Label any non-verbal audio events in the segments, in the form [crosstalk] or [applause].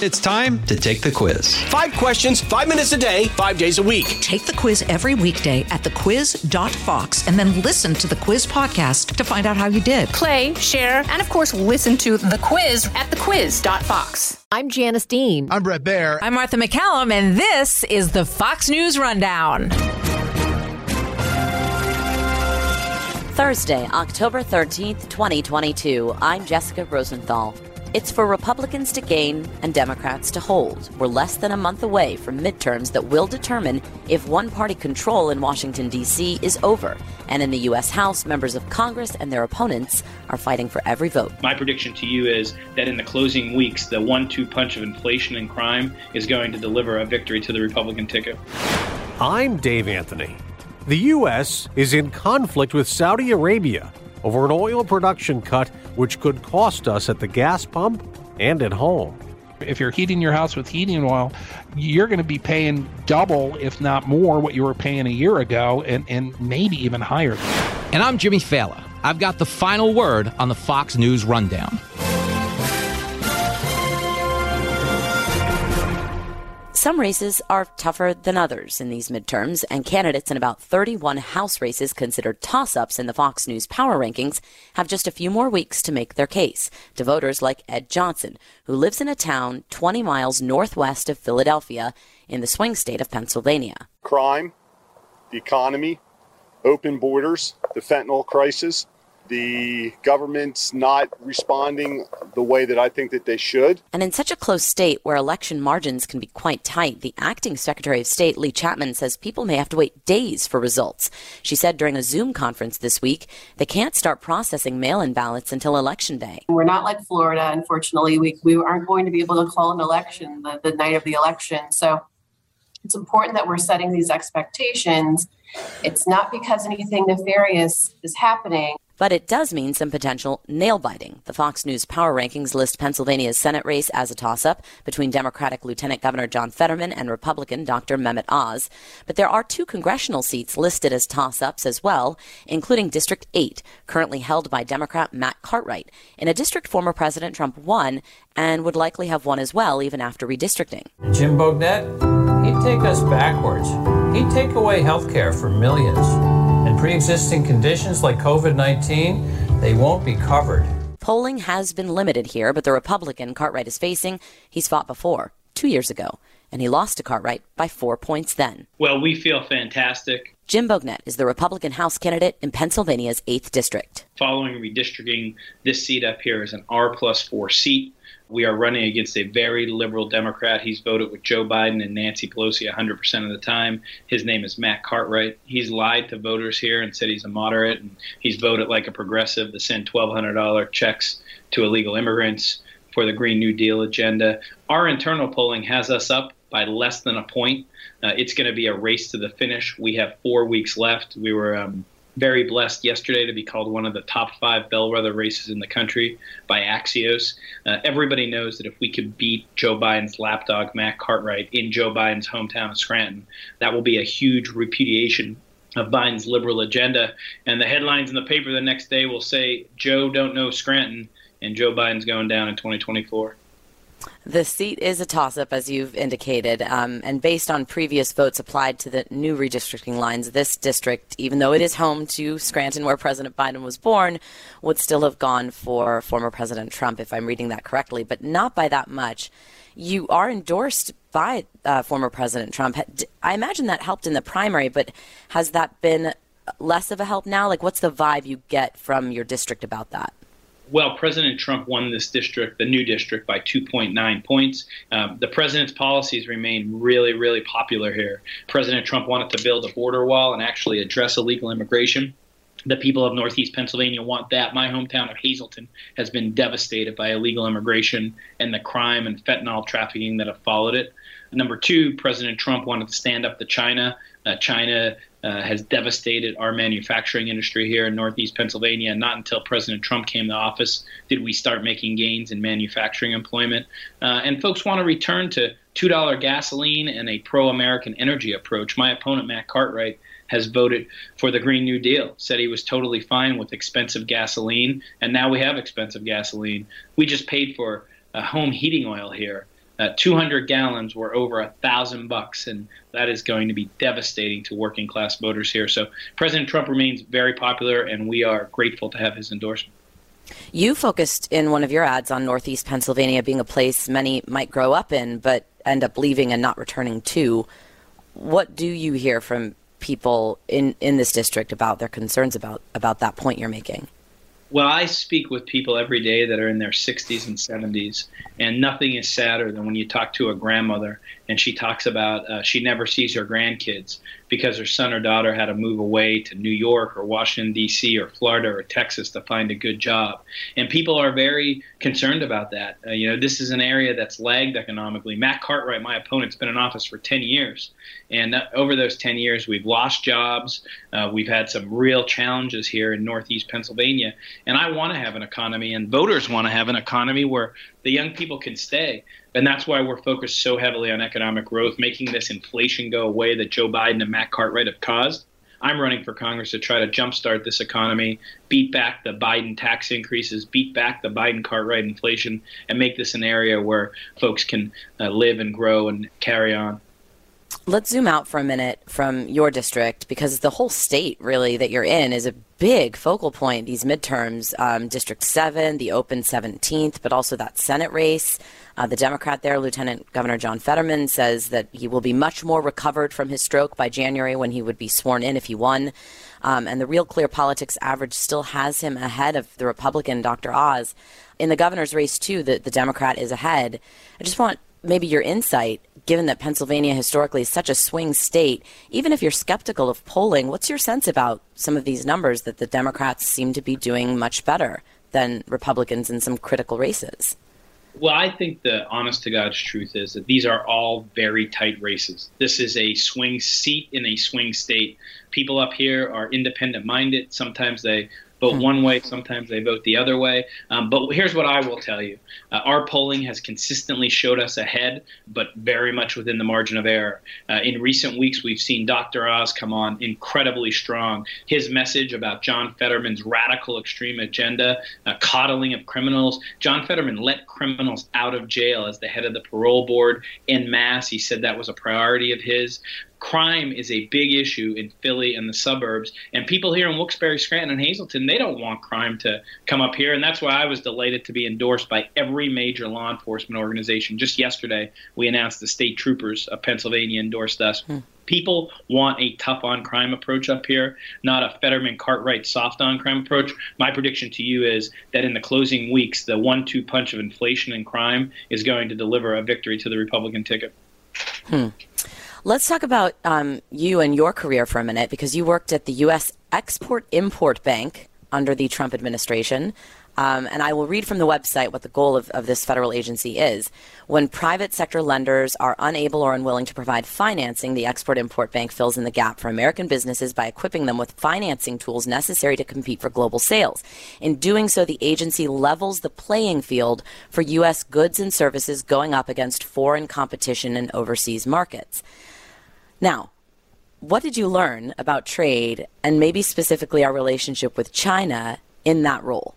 It's time to take the quiz. Five questions, five minutes a day, five days a week. Take the quiz every weekday at thequiz.fox and then listen to the quiz podcast to find out how you did. Play, share, and of course, listen to the quiz at thequiz.fox. I'm Janice Dean. I'm Bret Baier. I'm Martha MacCallum, and this is the Fox News Rundown. Thursday, October 13th, 2022. I'm Jessica Rosenthal. It's for Republicans to gain and Democrats to hold. We're less than a month away from midterms that will determine if one party control in Washington, D.C. is over. And in the U.S. House, members of Congress and their opponents are fighting for every vote. My prediction to you is that in the closing weeks, the one two punch of inflation and crime is going to deliver a victory to the Republican ticket. I'm Dave Anthony. The U.S. is in conflict with Saudi Arabia over an oil production cut which could cost us at the gas pump and at home. If you're heating your house with heating oil, you're going to be paying double, if not more, what you were paying a year ago, and, and maybe even higher. And I'm Jimmy Failla. I've got the final word on the Fox News Rundown. Some races are tougher than others in these midterms, and candidates in about 31 House races considered toss ups in the Fox News Power Rankings have just a few more weeks to make their case to voters like Ed Johnson, who lives in a town 20 miles northwest of Philadelphia in the swing state of Pennsylvania. Crime, the economy, open borders, the fentanyl crisis, the government's not responding the way that I think that they should. And in such a close state where election margins can be quite tight, the acting Secretary of State, Leigh Chapman, says people may have to wait days for results. She said during a Zoom conference this week they can't start processing mail in ballots until Election Day. We're not like Florida, unfortunately. We, we aren't going to be able to call an election the, the night of the election. So it's important that we're setting these expectations. It's not because anything nefarious is happening. But it does mean some potential nail biting. The Fox News Power Rankings list Pennsylvania's Senate race as a toss up between Democratic Lieutenant Governor John Fetterman and Republican Dr. Mehmet Oz. But there are two congressional seats listed as toss ups as well, including District 8, currently held by Democrat Matt Cartwright, in a district former President Trump won and would likely have won as well even after redistricting. Jim Bognet, he'd take us backwards. He'd take away health care for millions pre existing conditions like COVID 19, they won't be covered. Polling has been limited here, but the Republican Cartwright is facing, he's fought before, two years ago, and he lost to Cartwright by four points then. Well, we feel fantastic. Jim Bognet is the Republican House candidate in Pennsylvania's 8th District. Following redistricting, this seat up here is an R plus 4 seat. We are running against a very liberal Democrat. He's voted with Joe Biden and Nancy Pelosi 100% of the time. His name is Matt Cartwright. He's lied to voters here and said he's a moderate, and he's voted like a progressive to send $1,200 checks to illegal immigrants for the Green New Deal agenda. Our internal polling has us up by less than a point. Uh, it's going to be a race to the finish. We have four weeks left. We were um, very blessed yesterday to be called one of the top five bellwether races in the country by Axios. Uh, everybody knows that if we could beat Joe Biden's lapdog, Matt Cartwright, in Joe Biden's hometown of Scranton, that will be a huge repudiation of Biden's liberal agenda. And the headlines in the paper the next day will say, Joe don't know Scranton, and Joe Biden's going down in 2024. The seat is a toss up, as you've indicated. Um, and based on previous votes applied to the new redistricting lines, this district, even though it is home to Scranton, where President Biden was born, would still have gone for former President Trump, if I'm reading that correctly, but not by that much. You are endorsed by uh, former President Trump. I imagine that helped in the primary, but has that been less of a help now? Like, what's the vibe you get from your district about that? Well, President Trump won this district, the new district, by 2.9 points. Um, the president's policies remain really, really popular here. President Trump wanted to build a border wall and actually address illegal immigration. The people of Northeast Pennsylvania want that. My hometown of Hazleton has been devastated by illegal immigration and the crime and fentanyl trafficking that have followed it. Number two, President Trump wanted to stand up to China. Uh, China uh, has devastated our manufacturing industry here in Northeast Pennsylvania. Not until President Trump came to office did we start making gains in manufacturing employment. Uh, and folks want to return to $2 gasoline and a pro American energy approach. My opponent, Matt Cartwright, has voted for the Green New Deal, said he was totally fine with expensive gasoline, and now we have expensive gasoline. We just paid for home heating oil here uh, 200 gallons were over a thousand bucks, and that is going to be devastating to working class voters here. So President Trump remains very popular, and we are grateful to have his endorsement. You focused in one of your ads on Northeast Pennsylvania being a place many might grow up in, but end up leaving and not returning to. What do you hear from people in, in this district about their concerns about, about that point you're making? Well, I speak with people every day that are in their 60s and 70s, and nothing is sadder than when you talk to a grandmother and she talks about uh, she never sees her grandkids because her son or daughter had to move away to New York or Washington, D.C., or Florida or Texas to find a good job. And people are very concerned about that. Uh, you know, this is an area that's lagged economically. Matt Cartwright, my opponent, has been in office for 10 years. And uh, over those 10 years, we've lost jobs. Uh, we've had some real challenges here in Northeast Pennsylvania. And I want to have an economy, and voters want to have an economy where the young people can stay. And that's why we're focused so heavily on economic growth, making this inflation go away that Joe Biden and Matt Cartwright have caused. I'm running for Congress to try to jumpstart this economy, beat back the Biden tax increases, beat back the Biden Cartwright inflation, and make this an area where folks can uh, live and grow and carry on. Let's zoom out for a minute from your district because the whole state, really, that you're in is a big focal point. These midterms, um, District 7, the open 17th, but also that Senate race. Uh, the Democrat there, Lieutenant Governor John Fetterman, says that he will be much more recovered from his stroke by January when he would be sworn in if he won. Um, and the Real Clear Politics average still has him ahead of the Republican Dr. Oz. In the governor's race, too, the, the Democrat is ahead. I just want maybe your insight, given that Pennsylvania historically is such a swing state, even if you're skeptical of polling, what's your sense about some of these numbers that the Democrats seem to be doing much better than Republicans in some critical races? Well, I think the honest to God's truth is that these are all very tight races. This is a swing seat in a swing state. People up here are independent minded. Sometimes they vote hmm. one way, sometimes they vote the other way. Um, but here's what I will tell you uh, our polling has consistently showed us ahead, but very much within the margin of error. Uh, in recent weeks, we've seen Dr. Oz come on incredibly strong. His message about John Fetterman's radical extreme agenda, uh, coddling of criminals. John Fetterman let criminals out of jail as the head of the parole board in mass. He said that was a priority of his crime is a big issue in Philly and the suburbs. And people here in Wilkes-Barre, Scranton, and Hazleton, they don't want crime to come up here. And that's why I was delighted to be endorsed by every major law enforcement organization. Just yesterday, we announced the state troopers of Pennsylvania endorsed us. Hmm. People want a tough on crime approach up here, not a Fetterman Cartwright soft on crime approach. My prediction to you is that in the closing weeks, the one two punch of inflation and crime is going to deliver a victory to the Republican ticket. Hmm. Let's talk about um, you and your career for a minute because you worked at the U.S. Export Import Bank under the Trump administration. Um, and I will read from the website what the goal of, of this federal agency is. When private sector lenders are unable or unwilling to provide financing, the Export Import Bank fills in the gap for American businesses by equipping them with financing tools necessary to compete for global sales. In doing so, the agency levels the playing field for U.S. goods and services going up against foreign competition in overseas markets. Now, what did you learn about trade and maybe specifically our relationship with China in that role?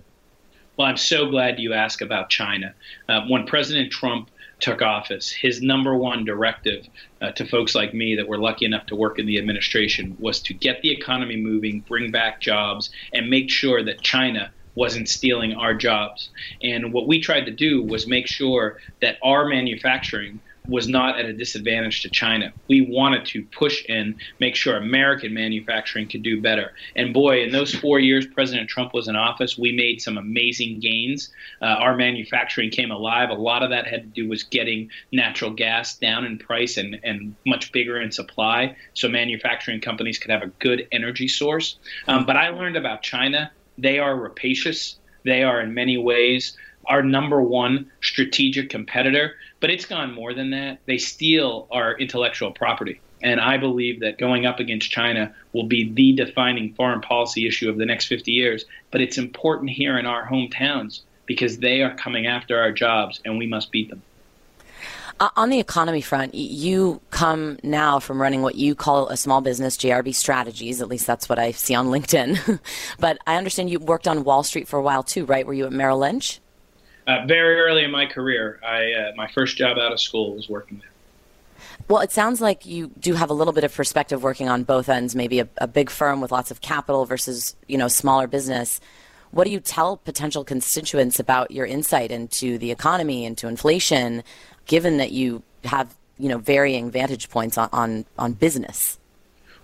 Well, I'm so glad you asked about China. Uh, when President Trump took office, his number one directive uh, to folks like me that were lucky enough to work in the administration was to get the economy moving, bring back jobs, and make sure that China wasn't stealing our jobs. And what we tried to do was make sure that our manufacturing was not at a disadvantage to China. We wanted to push and make sure American manufacturing could do better. And boy, in those four years President Trump was in office, we made some amazing gains. Uh, our manufacturing came alive. A lot of that had to do with getting natural gas down in price and, and much bigger in supply so manufacturing companies could have a good energy source. Um, but I learned about China. They are rapacious. They are, in many ways, our number one strategic competitor, but it's gone more than that. They steal our intellectual property. And I believe that going up against China will be the defining foreign policy issue of the next 50 years. But it's important here in our hometowns because they are coming after our jobs and we must beat them. Uh, on the economy front, you come now from running what you call a small business, JRB Strategies. At least that's what I see on LinkedIn. [laughs] but I understand you worked on Wall Street for a while too, right? Were you at Merrill Lynch? Uh, very early in my career, I uh, my first job out of school was working there. Well, it sounds like you do have a little bit of perspective working on both ends, maybe a, a big firm with lots of capital versus, you know, smaller business. What do you tell potential constituents about your insight into the economy, into inflation, given that you have, you know, varying vantage points on, on, on business?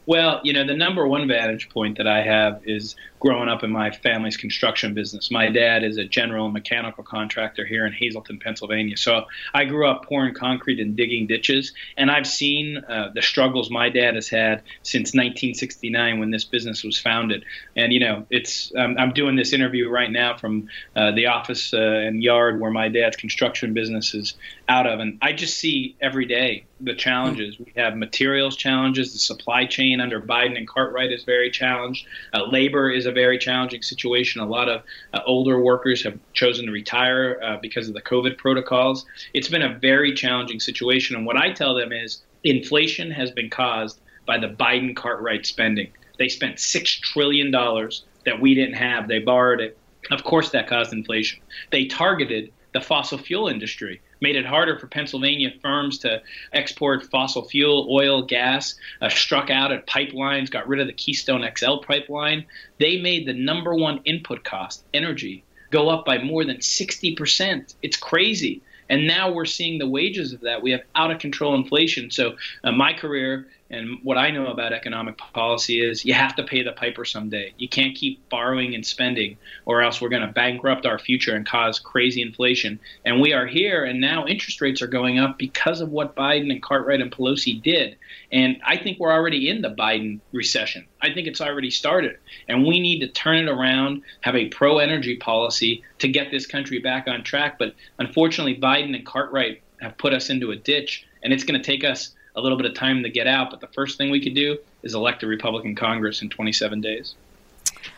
Well, you know, the number one vantage point that I have is growing up in my family's construction business. My dad is a general mechanical contractor here in Hazleton, Pennsylvania. So I grew up pouring concrete and digging ditches, and I've seen uh, the struggles my dad has had since 1969 when this business was founded. And you know, it's um, I'm doing this interview right now from uh, the office uh, and yard where my dad's construction business is out of, and I just see every day the challenges. We have materials challenges. The supply chain under Biden and Cartwright is very challenged. Uh, labor is a very challenging situation. A lot of uh, older workers have chosen to retire uh, because of the COVID protocols. It's been a very challenging situation. And what I tell them is inflation has been caused by the Biden Cartwright spending. They spent $6 trillion that we didn't have, they borrowed it. Of course, that caused inflation. They targeted the fossil fuel industry made it harder for Pennsylvania firms to export fossil fuel, oil, gas, uh, struck out at pipelines, got rid of the Keystone XL pipeline. They made the number one input cost, energy, go up by more than 60%. It's crazy. And now we're seeing the wages of that. We have out of control inflation. So, uh, my career and what I know about economic policy is you have to pay the piper someday. You can't keep borrowing and spending, or else we're going to bankrupt our future and cause crazy inflation. And we are here, and now interest rates are going up because of what Biden and Cartwright and Pelosi did. And I think we're already in the Biden recession. I think it's already started. And we need to turn it around, have a pro energy policy to get this country back on track. But unfortunately, Biden and Cartwright have put us into a ditch, and it's going to take us a little bit of time to get out. But the first thing we could do is elect a Republican Congress in 27 days.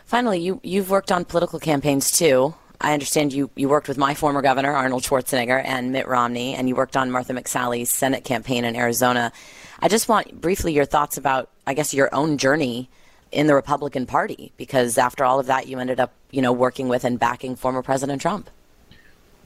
Finally, you, you've worked on political campaigns too. I understand you, you worked with my former governor, Arnold Schwarzenegger, and Mitt Romney, and you worked on Martha McSally's Senate campaign in Arizona. I just want briefly your thoughts about, I guess, your own journey in the Republican Party, because after all of that, you ended up, you know, working with and backing former President Trump.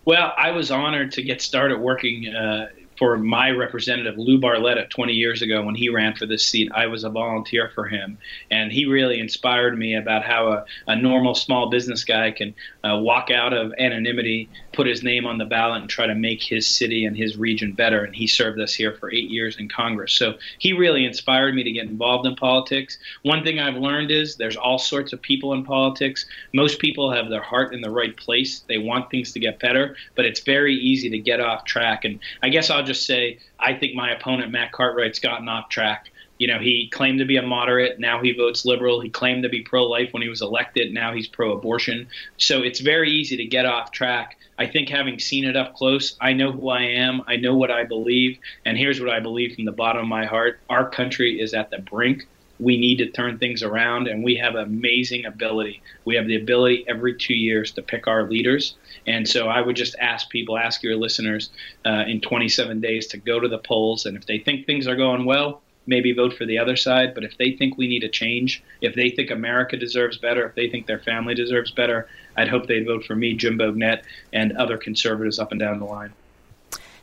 Well, I was honored to get started working uh, for my representative Lou Barletta 20 years ago when he ran for this seat. I was a volunteer for him, and he really inspired me about how a, a normal small business guy can uh, walk out of anonymity, put his name on the ballot, and try to make his city and his region better. And he served us here for eight years in Congress. So he really inspired me to get involved in politics. One thing I've learned is there's all sorts of people in politics. Most people have their heart in the right place. They want things to get better, but it's very easy to get off track. And I guess I'll just say I think my opponent Matt Cartwright's gotten off track. You know, he claimed to be a moderate. Now he votes liberal. He claimed to be pro-life when he was elected. Now he's pro-abortion. So it's very easy to get off track. I think having seen it up close, I know who I am. I know what I believe. And here's what I believe from the bottom of my heart: our country is at the brink we need to turn things around and we have amazing ability we have the ability every two years to pick our leaders and so I would just ask people, ask your listeners uh, in 27 days to go to the polls. And if they think things are going well, maybe vote for the other side. But if they think we need a change, if they think America deserves better, if they think their family deserves better, I'd hope they'd vote for me, Jim Bognet, and other conservatives up and down the line.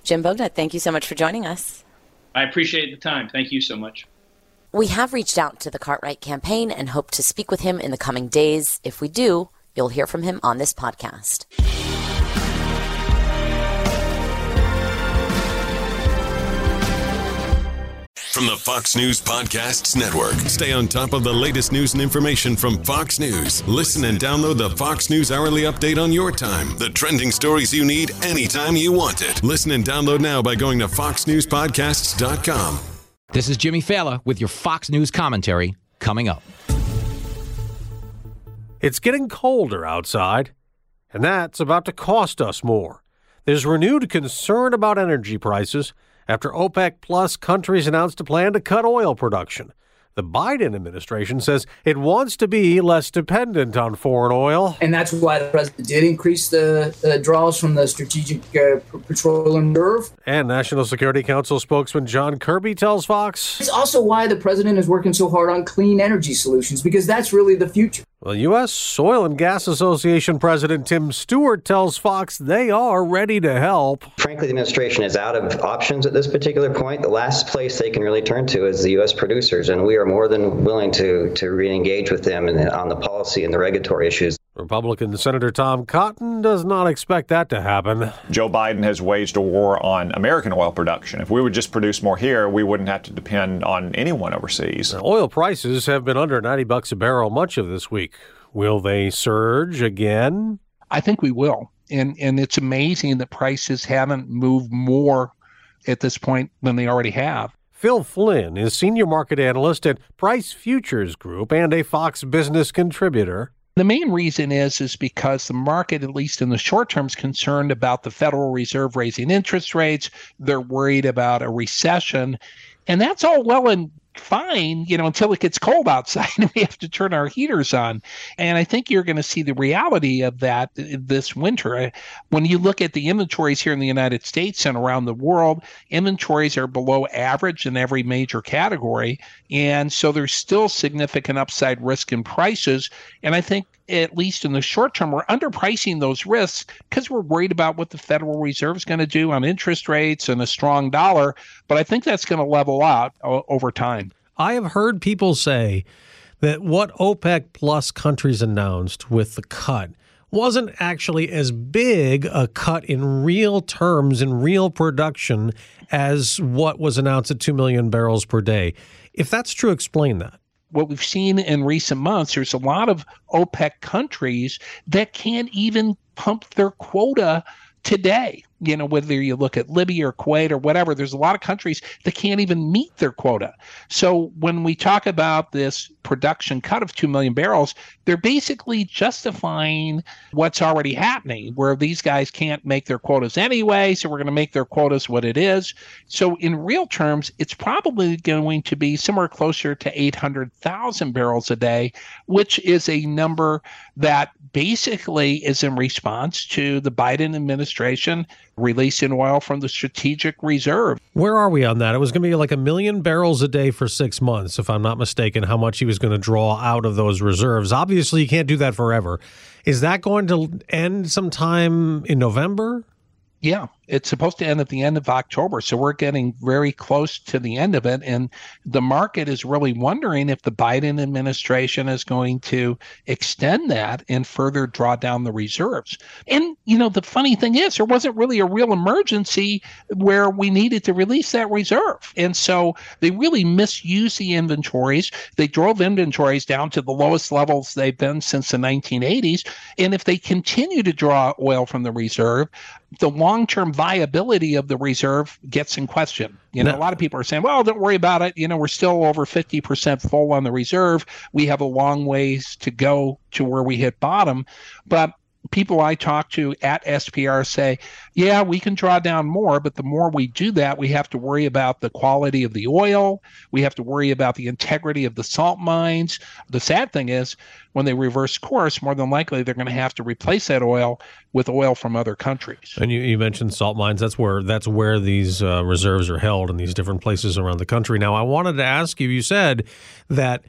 Jim Bognet, thank you so much for joining us. I appreciate the time. Thank you so much. We have reached out to the Cartwright campaign and hope to speak with him in the coming days. If we do, you'll hear from him on this podcast. From the Fox News Podcasts Network. Stay on top of the latest news and information from Fox News. Listen and download the Fox News Hourly Update on your time. The trending stories you need anytime you want it. Listen and download now by going to foxnewspodcasts.com. This is Jimmy Failla with your Fox News commentary coming up. It's getting colder outside, and that's about to cost us more. There's renewed concern about energy prices after OPEC Plus countries announced a plan to cut oil production. The Biden administration says it wants to be less dependent on foreign oil. And that's why the president did increase the uh, draws from the Strategic uh, Petroleum Reserve. And National Security Council spokesman John Kirby tells Fox It's also why the president is working so hard on clean energy solutions, because that's really the future. Well, U.S. Oil and Gas Association President Tim Stewart tells Fox they are ready to help. Frankly, the administration is out of options at this particular point. The last place they can really turn to is the U.S. producers, and we are more than willing to, to re engage with them on the policy and the regulatory issues. Republican Senator Tom Cotton does not expect that to happen. Joe Biden has waged a war on American oil production. If we would just produce more here, we wouldn't have to depend on anyone overseas. Now, oil prices have been under 90 bucks a barrel much of this week. Will they surge again? I think we will. And and it's amazing that prices haven't moved more at this point than they already have. Phil Flynn is senior market analyst at Price Futures Group and a Fox Business contributor. The main reason is is because the market, at least in the short term, is concerned about the Federal Reserve raising interest rates. They're worried about a recession. And that's all well and fine, you know, until it gets cold outside [laughs] and we have to turn our heaters on. And I think you're going to see the reality of that uh, this winter. When you look at the inventories here in the United States and around the world, inventories are below average in every major category. And so there's still significant upside risk in prices. And I think at least in the short term, we're underpricing those risks because we're worried about what the Federal Reserve is going to do on interest rates and a strong dollar. But I think that's going to level out over time. I have heard people say that what OPEC plus countries announced with the cut wasn't actually as big a cut in real terms in real production as what was announced at 2 million barrels per day. If that's true, explain that what we've seen in recent months, there's a lot of OPEC countries that can't even pump their quota today you know, whether you look at Libya or Kuwait or whatever, there's a lot of countries that can't even meet their quota. So when we talk about this production cut of 2 million barrels, they're basically justifying what's already happening, where these guys can't make their quotas anyway. So we're going to make their quotas what it is. So in real terms, it's probably going to be somewhere closer to 800,000 barrels a day, which is a number that basically is in response to the Biden administration releasing oil from the strategic reserve. Where are we on that? It was going to be like a million barrels a day for six months, if I'm not mistaken, how much he was going to draw out of those reserves. Obviously, you can't do that forever. Is that going to end sometime in November? Yeah, it's supposed to end at the end of October. So we're getting very close to the end of it. And the market is really wondering if the Biden administration is going to extend that and further draw down the reserves. And, you know, the funny thing is, there wasn't really a real emergency where we needed to release that reserve. And so they really misused the inventories. They drove inventories down to the lowest levels they've been since the 1980s. And if they continue to draw oil from the reserve, the long term viability of the reserve gets in question. You know, no. a lot of people are saying, well, don't worry about it. You know, we're still over 50% full on the reserve. We have a long ways to go to where we hit bottom. But people I talk to at SPR say, yeah, we can draw down more, but the more we do that, we have to worry about the quality of the oil. We have to worry about the integrity of the salt mines. The sad thing is, when they reverse course, more than likely they're going to have to replace that oil with oil from other countries. And you, you mentioned salt mines. That's where that's where these uh, reserves are held in these different places around the country. Now, I wanted to ask you. You said that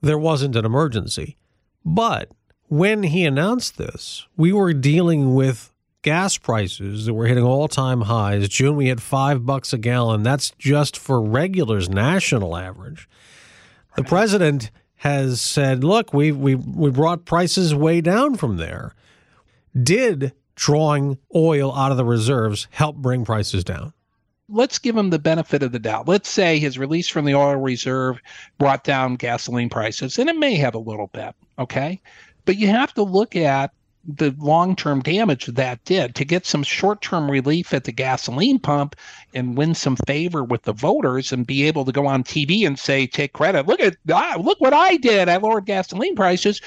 there wasn't an emergency, but when he announced this, we were dealing with gas prices that were hitting all-time highs. June we had 5 bucks a gallon. That's just for regulars national average. The president has said, "Look, we we we brought prices way down from there." Did drawing oil out of the reserves help bring prices down? let's give him the benefit of the doubt. Let's say his release from the oil reserve brought down gasoline prices, and it may have a little bit. Okay. But you have to look at the long term damage that did to get some short term relief at the gasoline pump and win some favor with the voters and be able to go on TV and say, take credit. Look at ah, look what I did. I lowered gasoline prices.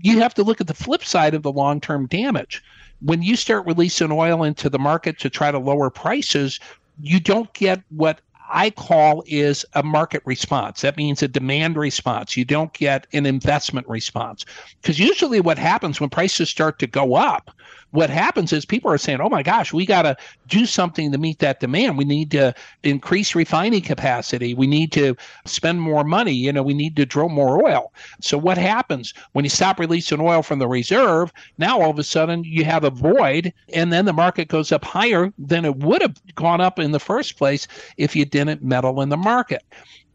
You have to look at the flip side of the long term damage. When you start releasing oil into the market to try to lower prices, you don't get what I call is a market response. That means a demand response. You don't get an investment response. Because usually what happens when prices start to go up, what happens is people are saying, oh my gosh, we got to do something to meet that demand. We need to increase refining capacity. We need to spend more money. You know, we need to drill more oil. So what happens when you stop releasing oil from the reserve? Now all of a sudden you have a void, and then the market goes up higher than it would have gone up in the first place if you didn't meddle in the market.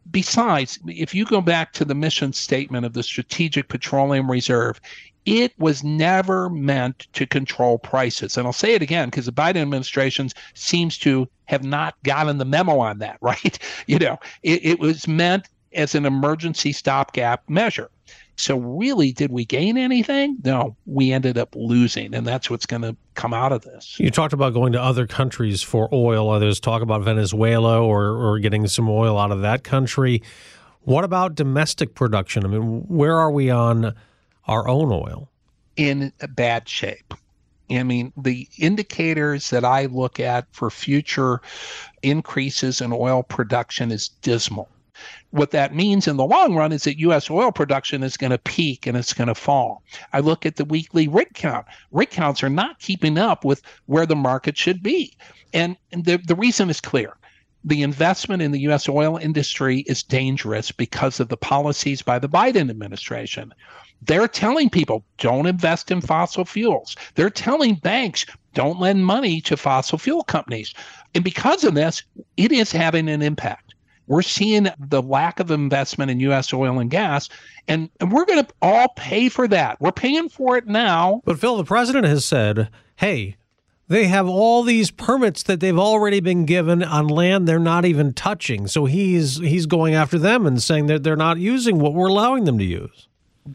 Besides, if you go back to the mission statement of the Strategic Petroleum Reserve, it was never meant to control prices. And I'll say it again because the Biden administration seems to have not gotten the memo on that, [laughs] right? You know, it, it was meant as an emergency stopgap measure. So, really, did we gain anything? No, we ended up losing. And that's what's going to come out of this. You talked about going to other countries for oil. There's talk about Venezuela or, or getting some oil out of that country. What about domestic production? I mean, where are we on our own oil? In bad shape. I mean, the indicators that I look at for future increases in oil production is dismal. What that means in the long run is that U.S. oil production is going to peak and it's going to fall. I look at the weekly rig count. Rig counts are not keeping up with where the market should be. And, the, the reason is clear the investment in the U.S. oil industry is dangerous because of the policies by the Biden administration. They're telling people don't invest in fossil fuels. They're telling banks don't lend money to fossil fuel companies. And because of this, it is having an impact. We're seeing the lack of investment in U.S. oil and gas, and, and we're going to all pay for that. We're paying for it now. But Phil, the president has said, hey, they have all these permits that they've already been given on land they're not even touching. So he's he's going after them and saying that they're not using what we're allowing them to use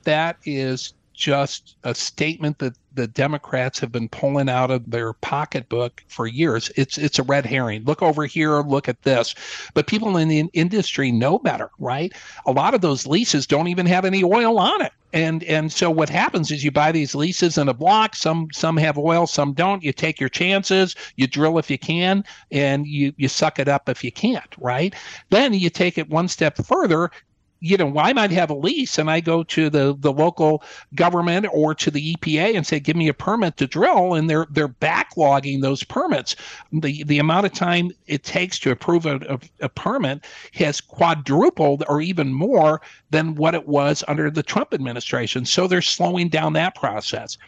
that is just a statement that the Democrats have been pulling out of their pocketbook for years. It's it's a red herring. Look over here, look at this. But people in the industry know better, right? A lot of those leases don't even have any oil on it. And and so what happens is you buy these leases in a block, some some have oil, some don't. You take your chances, you drill if you can, and you you suck it up if you can't, right? Then you take it one step further you know, I might have a lease and I go to the, the local government or to the EPA and say, give me a permit to drill. And they're, they're backlogging those permits. The, the amount of time it takes to approve a, a, a permit has quadrupled or even more than what it was under the Trump administration. So they're slowing down that process.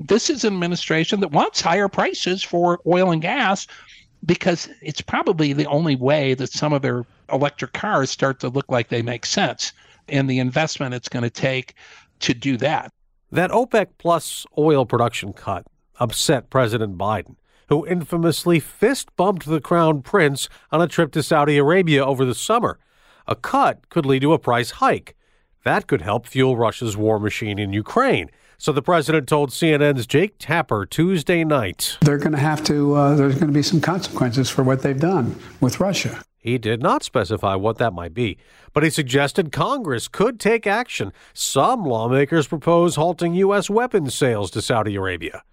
This is an administration that wants higher prices for oil and gas because it's probably the only way that some of their electric cars start to look like they make sense and the investment it's going to take to do that. That OPEC plus oil production cut upset President Biden, who infamously fist bumped the crown prince on a trip to Saudi Arabia over the summer. A cut could lead to a price hike. That could help fuel Russia's war machine in Ukraine. So the president told CNN's Jake Tapper Tuesday night. They're going to have to, uh, there's going to be some consequences for what they've done with Russia. He did not specify what that might be, but he suggested Congress could take action. Some lawmakers propose halting U.S. weapons sales to Saudi Arabia.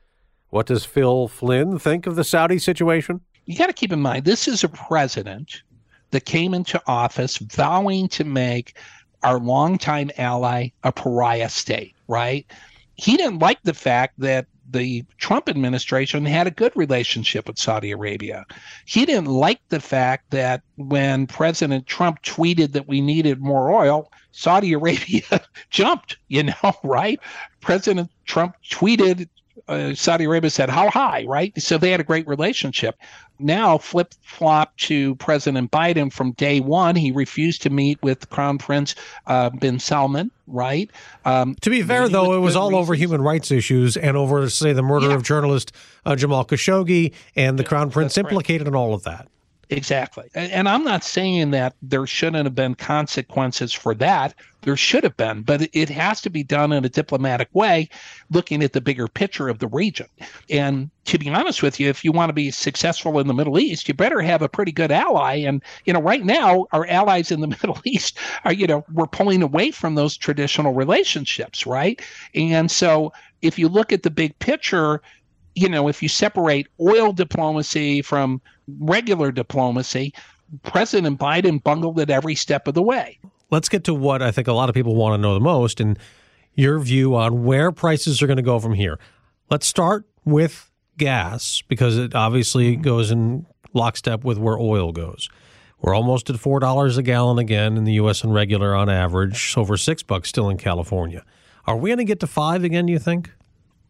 What does Phil Flynn think of the Saudi situation? You got to keep in mind this is a president that came into office vowing to make our longtime ally a pariah state, right? He didn't like the fact that the Trump administration had a good relationship with Saudi Arabia. He didn't like the fact that when President Trump tweeted that we needed more oil, Saudi [laughs] Arabia [laughs] jumped, you know, [laughs] right? President Trump tweeted uh, Saudi Arabia said, How high, right? So they had a great relationship. Now, flip flop to President Biden from day one. He refused to meet with Crown Prince uh, bin Salman, right? Um, to be fair, though, it was all reasons. over human rights issues and over, say, the murder yeah. of journalist uh, Jamal Khashoggi and the Crown Prince implicated right. in all of that. Exactly. And I'm not saying that there shouldn't have been consequences for that. There should have been, but it has to be done in a diplomatic way, looking at the bigger picture of the region. And to be honest with you, if you want to be successful in the Middle East, you better have a pretty good ally. And, you know, right now, our allies in the [laughs] Middle East are, you know, we're pulling away from those traditional relationships, right? And so if you look at the big picture, you know, if you separate oil diplomacy from regular diplomacy, President Biden bungled it every step of the way. Let's get to what I think a lot of people want to know the most and your view on where prices are going to go from here. Let's start with gas because it obviously goes in lockstep with where oil goes. We're almost at four dollars a gallon again in the U.S. and regular on average. Over six bucks still in California. Are we going to get to five again? Do you think?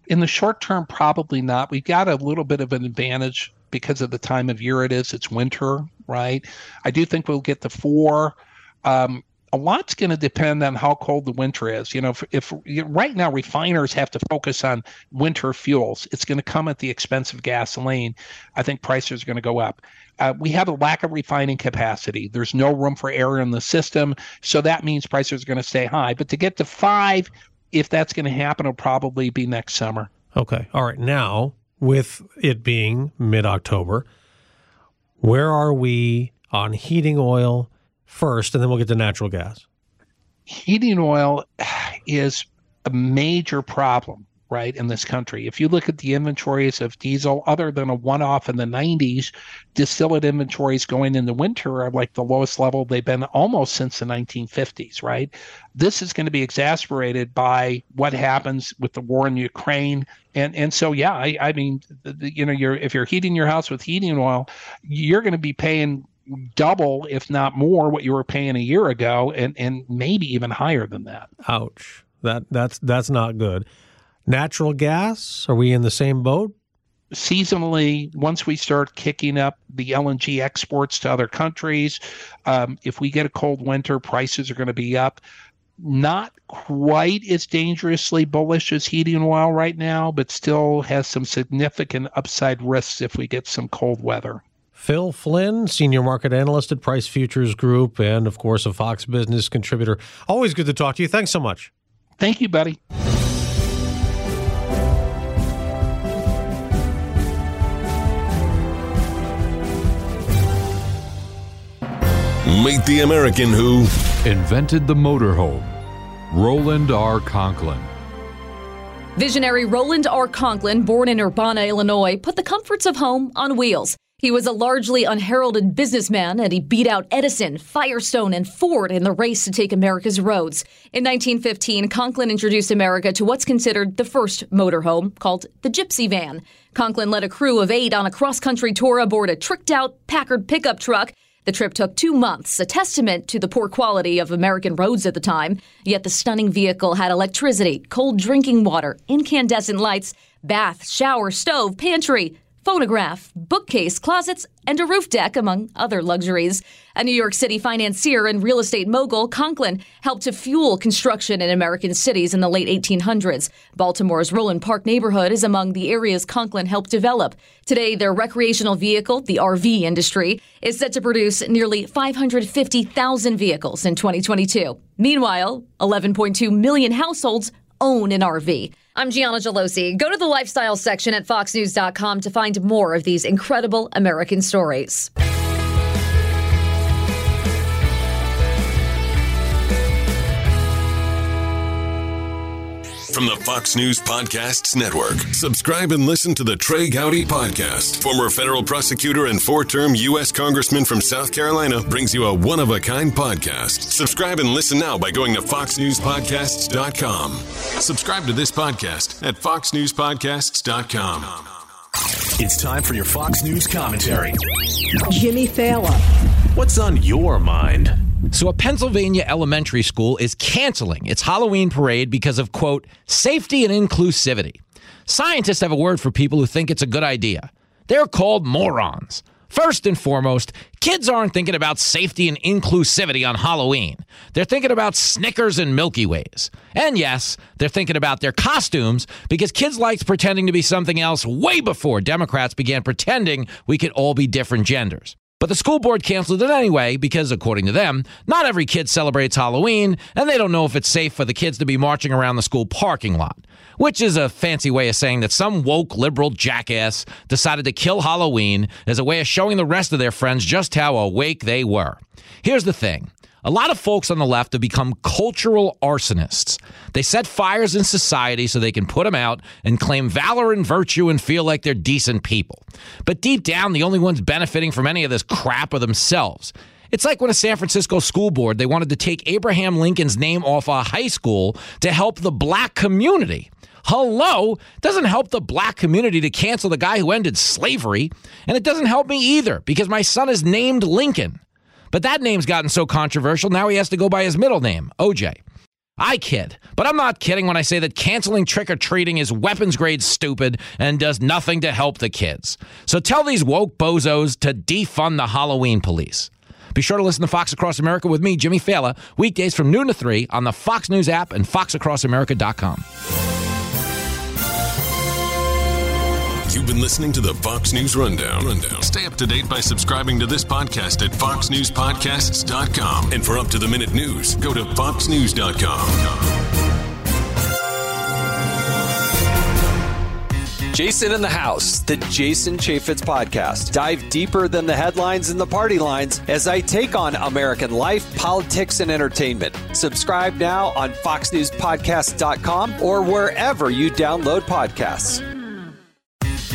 In the short term, probably not. We've got a little bit of an advantage because of the time of year it is. It's winter, right? I do think we'll get to four. Um, a lot's going to depend on how cold the winter is. You know, if, if, right now refiners have to focus on winter fuels, it's going to come at the expense of gasoline. I think prices are going to go up. Uh, we have a lack of refining capacity. There's no room for error in the system, so that means prices are going to stay high. But to get to five, if that's going to happen, it'll probably be next summer. Okay. All right. Now, with it being mid October, where are we on heating oil? first, and then we'll get to natural gas. Heating oil is a major problem, right, in this country. If you look at the inventories of diesel, other than a one off in the 90s, distillate inventories going in the winter are like the lowest level they've been almost since the 1950s, right? This is going to be exasperated by what happens with the war in Ukraine. And, and so, yeah, I, I mean, you know, you're, if you're heating your house with heating oil, you're going to be paying double, if not more, what you were paying a year ago, and and maybe even higher than that. Ouch! That that's that's not good. Natural gas? Are we in the same boat? Seasonally, once we start kicking up the LNG exports to other countries, um, if we get a cold winter, prices are going to be up. Not quite as dangerously bullish as heating oil right now, but still has some significant upside risks if we get some cold weather. Phil Flynn, senior market analyst at Price Futures Group, and of course, a Fox Business contributor. Always good to talk to you. Thanks so much. Thank you, buddy. Meet the American who invented the motorhome, Roland R. Conklin. Visionary Roland R. Conklin, born in Urbana, Illinois, put the comforts of home on wheels. He was a largely unheralded businessman and he beat out Edison, Firestone, and Ford in the race to take America's roads. In 1915, Conklin introduced America to what's considered the first motorhome called the Gypsy Van. Conklin led a crew of eight on a cross country tour aboard a tricked out Packard pickup truck. The trip took two months, a testament to the poor quality of American roads at the time. Yet the stunning vehicle had electricity, cold drinking water, incandescent lights, bath, shower, stove, pantry, phonograph, bookcase, closets, and a roof deck, among other luxuries. A New York City financier and real estate mogul, Conklin helped to fuel construction in American cities in the late 1800s. Baltimore's Roland Park neighborhood is among the areas Conklin helped develop. Today, their recreational vehicle, the RV industry, is set to produce nearly 550,000 vehicles in 2022. Meanwhile, 11.2 million households own an RV. I'm Gianna Gelosi. Go to the lifestyle section at foxnews.com to find more of these incredible American stories. From the Fox News Podcasts Network. Subscribe and listen to the Trey Gowdy Podcast. Former federal prosecutor and four term U.S. Congressman from South Carolina brings you a one of a kind podcast. Subscribe and listen now by going to FoxNewsPodcasts.com. Subscribe to this podcast at FoxNewsPodcasts.com. It's time for your Fox News commentary. Jimmy Failla. What's on your mind? So, a Pennsylvania elementary school is canceling its Halloween parade because of, quote, safety and inclusivity. Scientists have a word for people who think it's a good idea. They're called morons. First and foremost, kids aren't thinking about safety and inclusivity on Halloween. They're thinking about Snickers and Milky Ways. And yes, they're thinking about their costumes because kids liked pretending to be something else way before Democrats began pretending we could all be different genders. But the school board canceled it anyway because, according to them, not every kid celebrates Halloween, and they don't know if it's safe for the kids to be marching around the school parking lot. Which is a fancy way of saying that some woke liberal jackass decided to kill Halloween as a way of showing the rest of their friends just how awake they were. Here's the thing A lot of folks on the left have become cultural arsonists. They set fires in society so they can put them out and claim valor and virtue and feel like they're decent people. But deep down, the only ones benefiting from any of this crap are themselves. It's like when a San Francisco school board they wanted to take Abraham Lincoln's name off a high school to help the black community. Hello, doesn't help the black community to cancel the guy who ended slavery, and it doesn't help me either because my son is named Lincoln. But that name's gotten so controversial, now he has to go by his middle name, OJ. I kid, but I'm not kidding when I say that canceling trick or treating is weapons grade stupid and does nothing to help the kids. So tell these woke bozos to defund the Halloween police. Be sure to listen to Fox Across America with me, Jimmy Failla, weekdays from noon to 3 on the Fox News app and foxacrossamerica.com. You've been listening to the Fox News Rundown. Rundown. Stay up to date by subscribing to this podcast at foxnewspodcasts.com. And for up to the minute news, go to foxnews.com. Jason in the House, the Jason Chaffetz podcast. Dive deeper than the headlines and the party lines as I take on American life, politics, and entertainment. Subscribe now on foxnewspodcast.com or wherever you download podcasts.